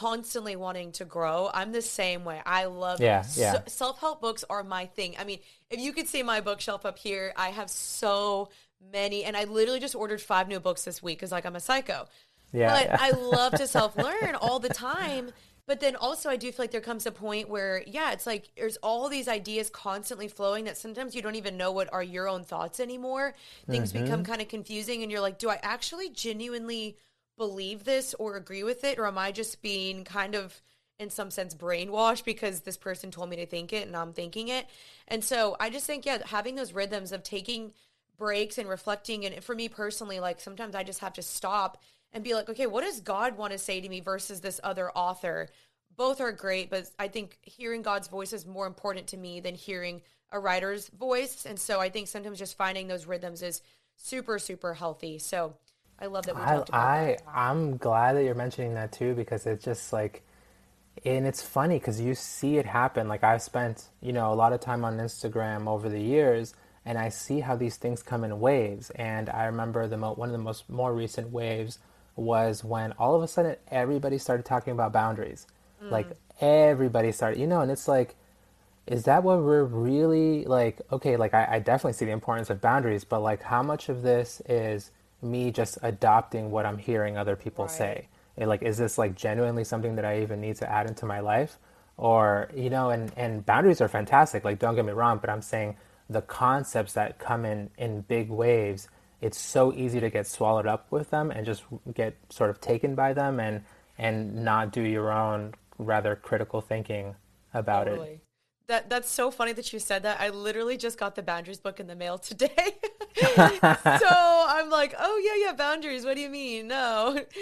constantly wanting to grow, I'm the same way. I love Yeah, yeah. self help books are my thing. I mean, if you could see my bookshelf up here, I have so many, and I literally just ordered five new books this week because, like, I'm a psycho. Yeah. But I love to [laughs] self learn all the time. But then also, I do feel like there comes a point where, yeah, it's like there's all these ideas constantly flowing that sometimes you don't even know what are your own thoughts anymore. Things Mm-hmm. become kind of confusing, and you're like, do I actually genuinely believe this or agree with it? Or am I just being kind of, in some sense, brainwashed because this person told me to think it and I'm thinking it? And so I just think, yeah, having those rhythms of taking breaks and reflecting, and for me personally, like sometimes I just have to stop and be like, okay, what does God want to say to me versus this other author? Both are great, but I think hearing God's voice is more important to me than hearing a writer's voice. And so I think sometimes just finding those rhythms is super, super healthy. So I love that we I, talked about I that. I'm glad that you're mentioning that too because it's just like and it's funny because you see it happen. Like I've spent you know a lot of time on Instagram over the years and I see how these things come in waves. And I remember the mo- one of the most more recent waves was when all of a sudden everybody started talking about boundaries. Mm. Like everybody started you know and it's like is that what we're really like okay like I, I definitely see the importance of boundaries but like how much of this is me just adopting what i'm hearing other people Right. say And, like is this like genuinely something that i even need to add into my life or you know and and boundaries are fantastic like don't get me wrong but i'm saying the concepts that come in in big waves it's so easy to get swallowed up with them and just get sort of taken by them and and not do your own rather critical thinking about it Totally. That that's so funny that you said that. I literally just got the boundaries book in the mail today. [laughs] so I'm like, oh yeah, yeah, boundaries. What do you mean? No. [laughs]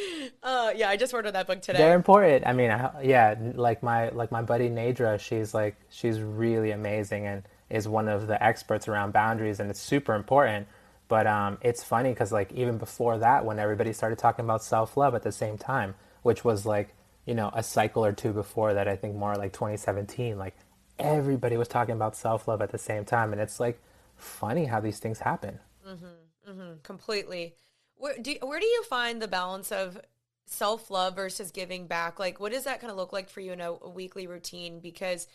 Uh, yeah, I just ordered that book today. They're important. I mean, I, yeah, like my like my buddy Nedra, she's like she's really amazing and is one of the experts around boundaries, and it's super important. But um, it's funny because like even before that, when everybody started talking about self love at the same time, which was like you know a cycle or two before that, I think more like 2017, like everybody was talking about self love at the same time, and it's like funny how these things happen. Mm-hmm, mm-hmm, completely. Where do where do you find the balance of self love versus giving back? Like, what does that kind of look like for you in a, a weekly routine? Because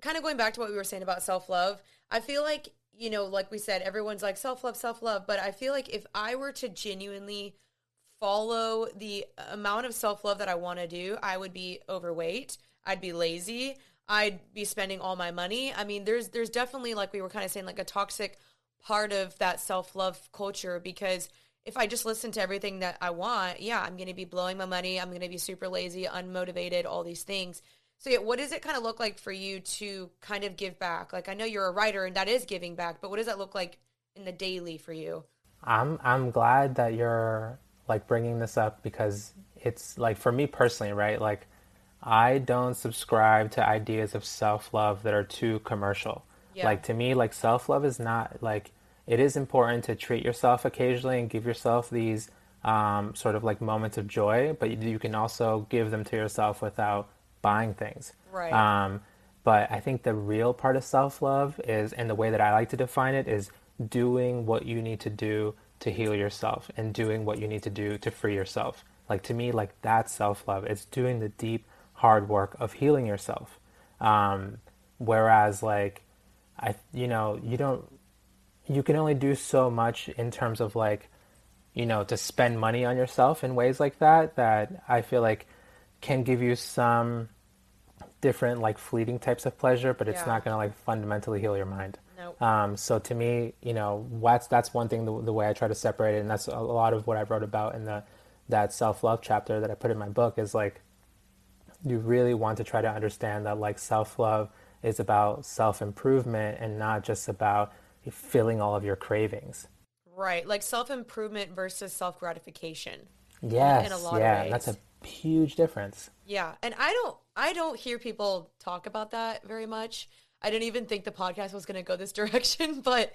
kind of going back to what we were saying about self love, I feel like you know, like we said, everyone's like self love, self love, but I feel like if I were to genuinely follow the amount of self love that I want to do, I would be overweight. I'd be lazy. I'd be spending all my money. I mean, there's there's definitely like we were kind of saying like a toxic part of that self love culture because if I just listen to everything that I want, yeah, I'm going to be blowing my money. I'm going to be super lazy, unmotivated, all these things. So, yeah, what does it kind of look like for you to kind of give back? Like, I know you're a writer and that is giving back, but what does that look like in the daily for you? I'm I'm glad that you're like bringing this up because it's like for me personally, right? Like I don't subscribe to ideas of self-love that are too commercial. Yeah. Like to me, like self-love is not like it is important to treat yourself occasionally and give yourself these um, sort of like moments of joy, but you, you can also give them to yourself without buying things. Right. Um, but I think the real part of self love is, and the way that I like to define it, is doing what you need to do to heal yourself and doing what you need to do to free yourself. Like to me, like that's self love. It's doing the deep, hard work of healing yourself. Um, whereas, like, I, you know, you don't, you can only do so much in terms of like, you know, to spend money on yourself in ways like that, that I feel like can give you some different like fleeting types of pleasure, but it's Yeah. not going to like fundamentally heal your mind. Nope. Um, so to me, you know, that's that's one thing the, the way I try to separate it, and that's a lot of what I wrote about in the that self love chapter that I put in my book is like you really want to try to understand that like self love is about self improvement and not just about filling all of your cravings. Right. Like self improvement versus self gratification. Yes, a lot of yeah, that's a huge difference. Yeah, and I don't I don't hear people talk about that very much. I didn't even think the podcast was going to go this [laughs] direction, but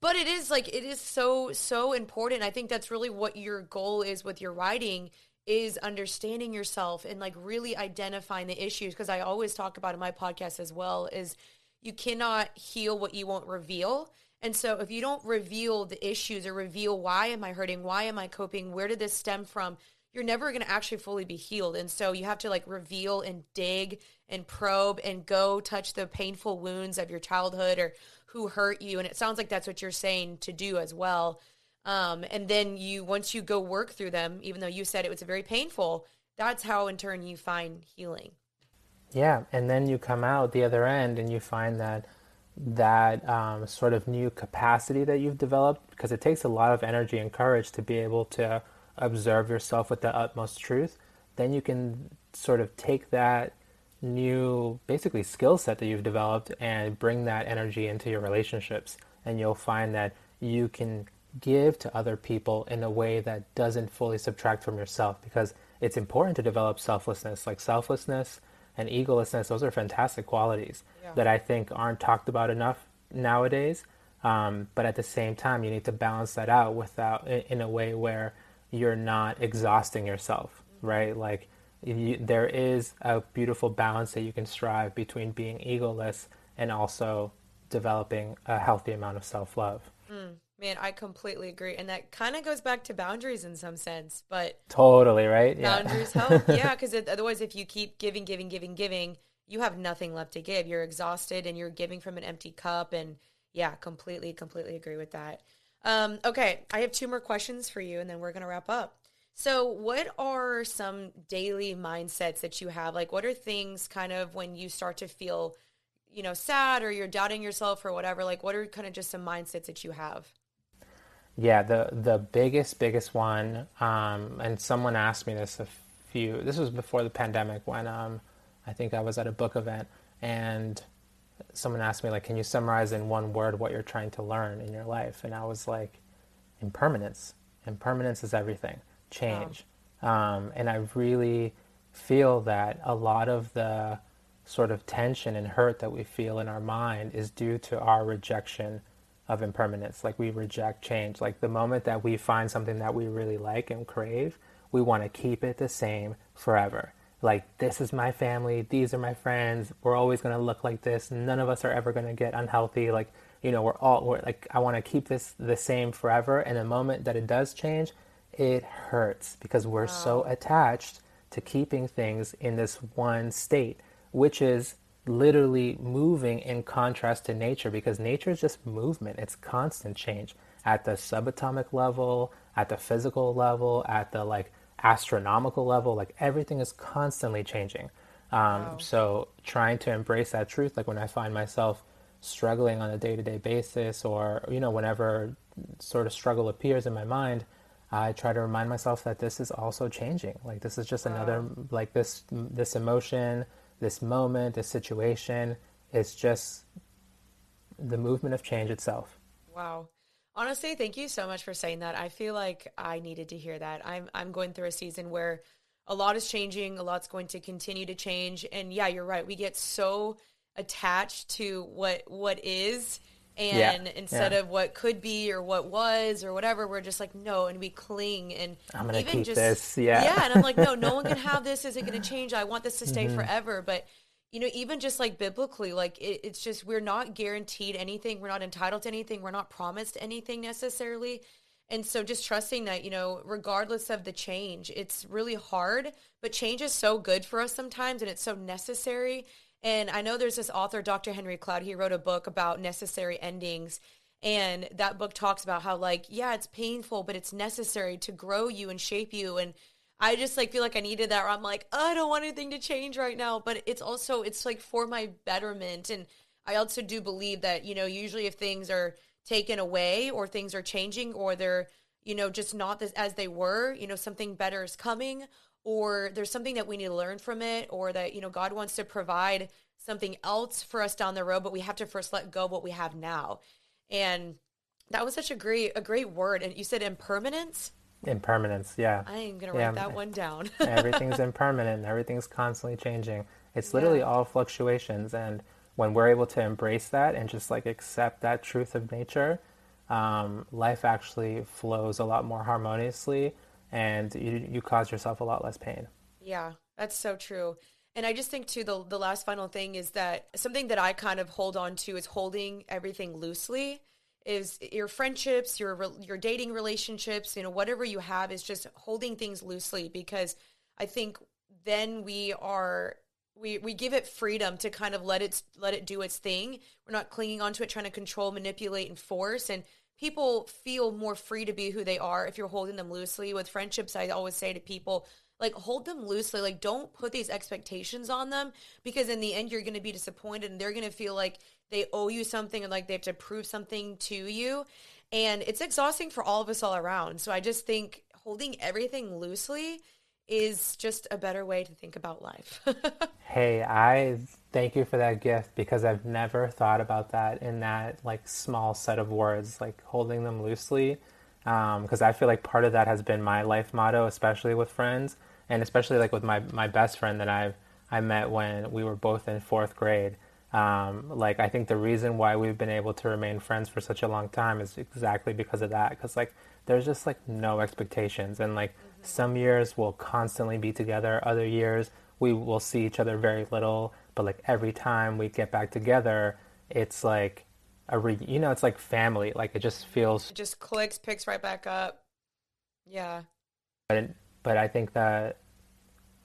but it is like it is so so important. I think that's really what your goal is with your writing is understanding yourself and like really identifying the issues because I always talk about in my podcast as well is you cannot heal what you won't reveal. And so if you don't reveal the issues or reveal why am I hurting? Why am I coping? Where did this stem from? You're never going to actually fully be healed. And so you have to like reveal and dig and probe and go touch the painful wounds of your childhood or who hurt you. And it sounds like that's what you're saying to do as well. Um, and then you, once you go work through them, even though you said it was very painful, that's how in turn you find healing. Yeah, and then you come out the other end and you find that that um, sort of new capacity that you've developed because it takes a lot of energy and courage to be able to observe yourself with the utmost truth. Then you can sort of take that new, basically, skill set that you've developed and bring that energy into your relationships. And you'll find that you can give to other people in a way that doesn't fully subtract from yourself because it's important to develop selflessness. Like selflessness and egolessness, those are fantastic qualities yeah. that I think aren't talked about enough nowadays. Um, but at the same time, you need to balance that out without in a way where you're not exhausting yourself, mm-hmm. right? Like you, there is a beautiful balance that you can strive between being egoless and also developing a healthy amount of self love. Mm. Man, I completely agree. And that kind of goes back to boundaries in some sense, but totally, right? Boundaries [laughs] yeah. help. Yeah, because otherwise, if you keep giving, giving, giving, giving, you have nothing left to give. You're exhausted and you're giving from an empty cup. And yeah, completely, completely agree with that. Um, okay, I have two more questions for you and then we're going to wrap up. So, what are some daily mindsets that you have? Like, what are things kind of when you start to feel, you know, sad or you're doubting yourself or whatever? Like, what are kind of just some mindsets that you have? Yeah, the the biggest biggest one, um, and someone asked me this a few. This was before the pandemic when um, I think I was at a book event, and someone asked me like, "Can you summarize in one word what you're trying to learn in your life?" And I was like, "Impermanence. Impermanence is everything. Change." Wow. Um, and I really feel that a lot of the sort of tension and hurt that we feel in our mind is due to our rejection of impermanence. Like we reject change. Like the moment that we find something that we really like and crave, we want to keep it the same forever. Like this is my family, these are my friends. We're always going to look like this. None of us are ever going to get unhealthy. Like you know, we're all we're, like I want to keep this the same forever. And the moment that it does change, it hurts because we're wow. so attached to keeping things in this one state, which is literally moving in contrast to nature because nature is just movement, it's constant change at the subatomic level, at the physical level, at the like astronomical level, like everything is constantly changing. Um, wow. So trying to embrace that truth, like when I find myself struggling on a day-to-day basis, or you know, whenever sort of struggle appears in my mind, I try to remind myself that this is also changing. Like this is just wow. another like this this emotion, this moment, this situation. It's just the movement of change itself. Wow. Honestly, thank you so much for saying that. I feel like I needed to hear that. I'm I'm going through a season where a lot is changing, a lot's going to continue to change, and yeah, you're right. We get so attached to what what is and yeah, instead yeah. of what could be or what was or whatever we're just like no and we cling. And i'm gonna even keep just, this yeah. Yeah and i'm like no no one can [laughs] have this. Is it gonna change? I want this to stay mm-hmm. forever. But you know even just like biblically like it, it's just we're not guaranteed anything. We're not entitled to anything. We're not promised anything necessarily. And so just trusting that you know regardless of the change it's really hard but change is so good for us sometimes and it's so necessary and I know there's this author, Dr. Henry Cloud, he wrote a book about necessary endings. And that book talks about how, like, yeah, it's painful, but it's necessary to grow you and shape you. And I just like feel like I needed that. Where I'm like, oh, I don't want anything to change right now, but it's also it's like for my betterment. And I also do believe that you know usually if things are taken away or things are changing or they're you know just not as they were, you know something better is coming or there's something that we need to learn from it or that you know god wants to provide something else for us down the road but we have to first let go of what we have now. And that was such a great a great word. And you said impermanence? Impermanence yeah. I am gonna write yeah. that one down. [laughs] Everything's impermanent. Everything's constantly changing. It's literally yeah. all fluctuations. And when we're able to embrace that and just like accept that truth of nature um, life actually flows a lot more harmoniously and you, you cause yourself a lot less pain. Yeah, that's so true. And I just think too the the last final thing is that something that I kind of hold on to is holding everything loosely. Is your friendships, your your dating relationships, you know, whatever you have is just holding things loosely because I think then we are we we give it freedom to kind of let it let it do its thing. We're not clinging onto it, trying to control, manipulate, and force. And people feel more free to be who they are if you're holding them loosely. With friendships, I always say to people, like hold them loosely. Like don't put these expectations on them because in the end you're going to be disappointed and they're going to feel like they owe you something and like they have to prove something to you. And it's exhausting for all of us all around. So i just think holding everything loosely is just a better way to think about life [laughs] hey i thank you for that gift because i've never thought about that in that like small set of words like holding them loosely because um, i feel like part of that has been my life motto especially with friends and especially like with my my best friend that I I met when we were both in fourth grade. Um, like I think the reason why we've been able to remain friends for such a long time is exactly because of that. Because like there's just like no expectations, and like. Some years we'll constantly be together, other years we will see each other very little. But like every time we get back together, it's like a re- you know it's like family. Like it just feels it just clicks, picks right back up. Yeah. But but I think that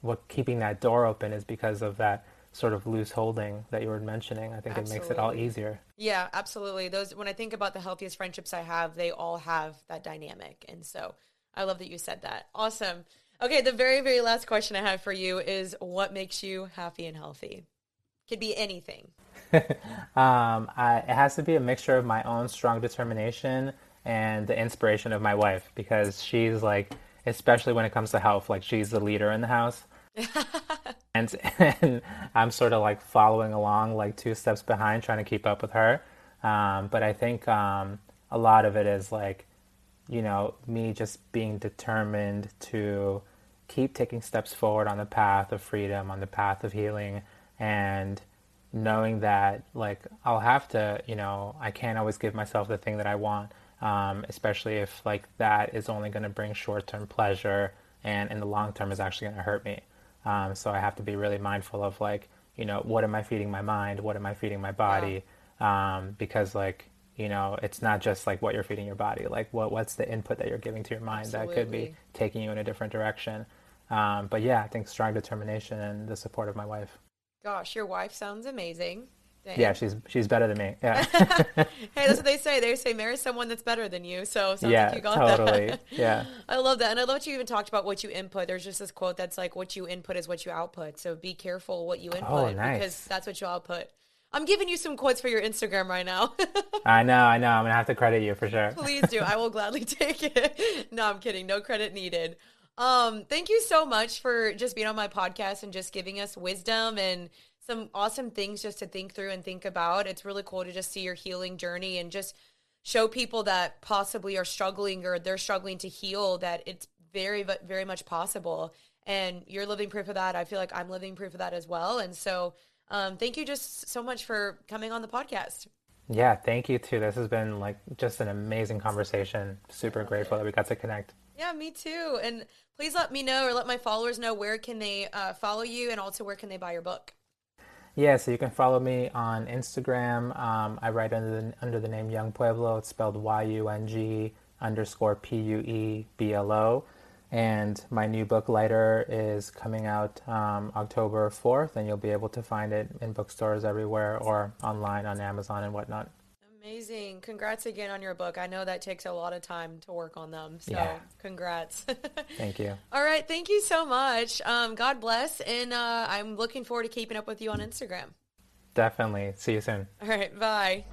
what keeping that door open is because of that sort of loose holding that you were mentioning. I think absolutely. it makes it all easier. Yeah, absolutely. Those when I think about the healthiest friendships I have, they all have that dynamic. And so I love that you said that. Awesome. Okay, the very very last question I have for you is what makes you happy and healthy? Could be anything. [laughs] um, I, it has to be a mixture of my own strong determination and the inspiration of my wife because she's like especially when it comes to health. Like she's the leader in the house. [laughs] and, and I'm sort of like following along, like two steps behind, trying to keep up with her. Um, but I think um, a lot of it is like, you know, me just being determined to keep taking steps forward on the path of freedom, on the path of healing, and knowing that like I'll have to, you know, I can't always give myself the thing that I want um, especially if like that is only going to bring short-term pleasure and in the long term is actually going to hurt me. Um, so I have to be really mindful of like, you know, what am I feeding my mind? What am I feeding my body? Yeah. Um, because like, you know, it's not just like what you're feeding your body. Like, what what's the input that you're giving to your mind Absolutely. that could be taking you in a different direction. Um, but yeah, I think strong determination and the support of my wife. Gosh, your wife sounds amazing. Dang. Yeah, she's she's better than me. Yeah. [laughs] hey, that's what they say. They say marry someone that's better than you. So sounds yeah, like you got totally. that. yeah. [laughs] I love that. And I love what you even talked about what you input. There's just this quote that's like what you input is what you output. So be careful what you input oh, nice. because that's what you output. I'm giving you some quotes for your Instagram right now. [laughs] I know, I know. I'm gonna have to credit you for sure. Please do. I will gladly [laughs] take it. No, I'm kidding. No credit needed. Um, thank you so much for just being on my podcast and just giving us wisdom and some awesome things just to think through and think about. It's really cool to just see your healing journey and just show people that possibly are struggling or they're struggling to heal that it's very very much possible and you're living proof of that. I feel like I'm living proof of that as well. And so um, thank you just so much for coming on the podcast. Yeah, thank you too. This has been like just an amazing conversation. Super grateful it. that we got to connect. Yeah, me too. And please let me know or let my followers know where can they uh, follow you and also where can they buy your book. Yeah, so you can follow me on Instagram. Um, I write under the, under the name Yung Pueblo. It's spelled Y U N G underscore P U E B L O. And my new book, Lighter, is coming out um, October 4th, and you'll be able to find it in bookstores everywhere or online on Amazon and whatnot. Amazing. Congrats again on your book. I know that takes a lot of time to work on them. So yeah. congrats. [laughs] thank you. All right. Thank you so much. Um, God bless. And uh, I'm looking forward to keeping up with you on Instagram. Definitely. See you soon. All right. Bye.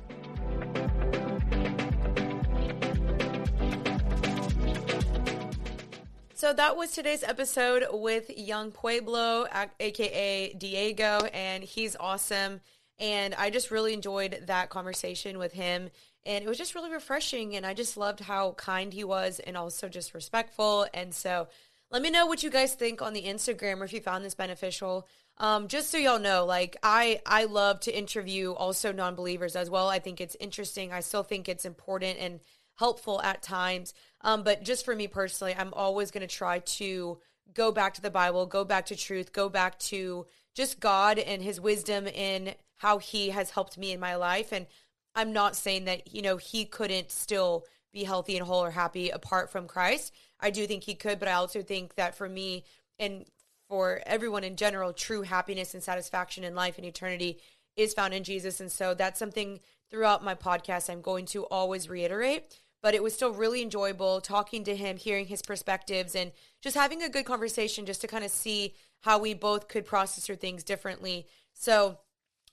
So that was today's episode with Yung Pueblo, aka Diego, and he's awesome. And I just really enjoyed that conversation with him. And it was just really refreshing. And I just loved how kind he was and also just respectful. And so let me know what you guys think on the Instagram or if you found this beneficial. Um, just so y'all know, like I I love to interview also non-believers as well. I think it's interesting. I still think it's important and helpful at times. Um, but just for me personally, I'm always going to try to go back to the Bible, go back to truth, go back to just God and his wisdom in how he has helped me in my life. And I'm not saying that, you know, he couldn't still be healthy and whole or happy apart from Christ. I do think he could, but I also think that for me and for everyone in general, true happiness and satisfaction in life and eternity is found in Jesus. And so that's something throughout my podcast I'm going to always reiterate. But it was still really enjoyable talking to him, hearing his perspectives, and just having a good conversation just to kind of see how we both could process through things differently. So,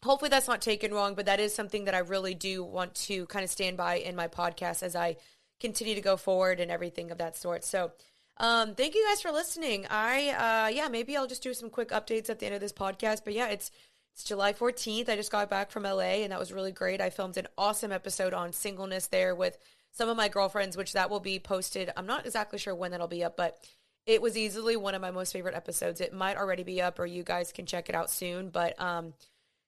hopefully, that's not taken wrong, but that is something that I really do want to kind of stand by in my podcast as I continue to go forward and everything of that sort. So, um, thank you guys for listening. I, uh, yeah, maybe I'll just do some quick updates at the end of this podcast, but yeah, it's, it's July 14th. I just got back from LA and that was really great. I filmed an awesome episode on singleness there with some of my girlfriends, which that will be posted. I'm not exactly sure when that'll be up, but it was easily one of my most favorite episodes. It might already be up, or you guys can check it out soon. But um,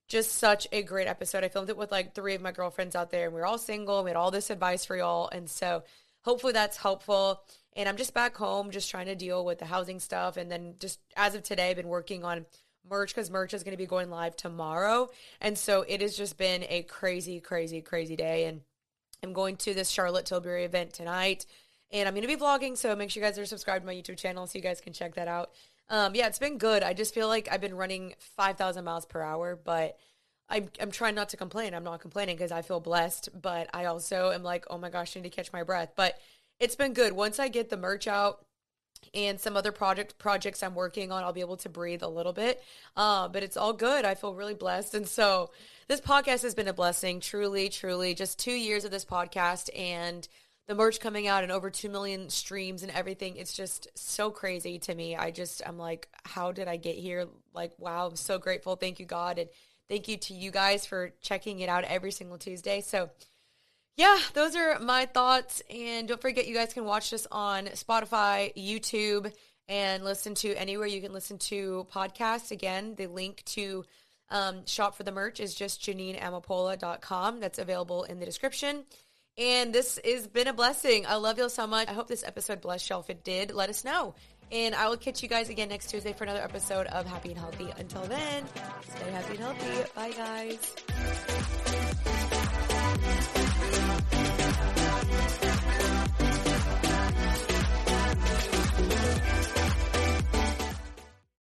just such a great episode. I filmed it with like three of my girlfriends out there, and we are all single. We had all this advice for y'all, and so hopefully that's helpful. And I'm just back home, just trying to deal with the housing stuff, and then just as of today, I've been working on merch because merch is going to be going live tomorrow, and so it has just been a crazy, crazy, crazy day, and I'm going to this Charlotte Tilbury event tonight, and I'm going to be vlogging. So make sure you guys are subscribed to my YouTube channel so you guys can check that out. Um, yeah, it's been good. I just feel like I've been running 5,000 miles per hour, but I'm, I'm trying not to complain. I'm not complaining because I feel blessed, but I also am like, oh my gosh, I need to catch my breath. But it's been good. Once I get the merch out, and some other project projects I'm working on, I'll be able to breathe a little bit. Uh, but it's all good. I feel really blessed, and so this podcast has been a blessing. Truly, truly, just two years of this podcast and the merch coming out and over 2 million streams and everything it's just so crazy to me i just i'm like how did i get here like wow i'm so grateful thank you god and thank you to you guys for checking it out every single tuesday so yeah, those are my thoughts. And don't forget, you guys can watch this on Spotify, YouTube, and listen to anywhere you can listen to podcasts. Again, the link to um, shop for the merch is just JeanineAmapola.com. That's available in the description. And this has been a blessing. I love y'all so much. I hope this episode blessed y'all. If it did, let us know. And I will catch you guys again next Tuesday for another episode of Happy and Healthy. Until then, stay happy and healthy. Bye, guys.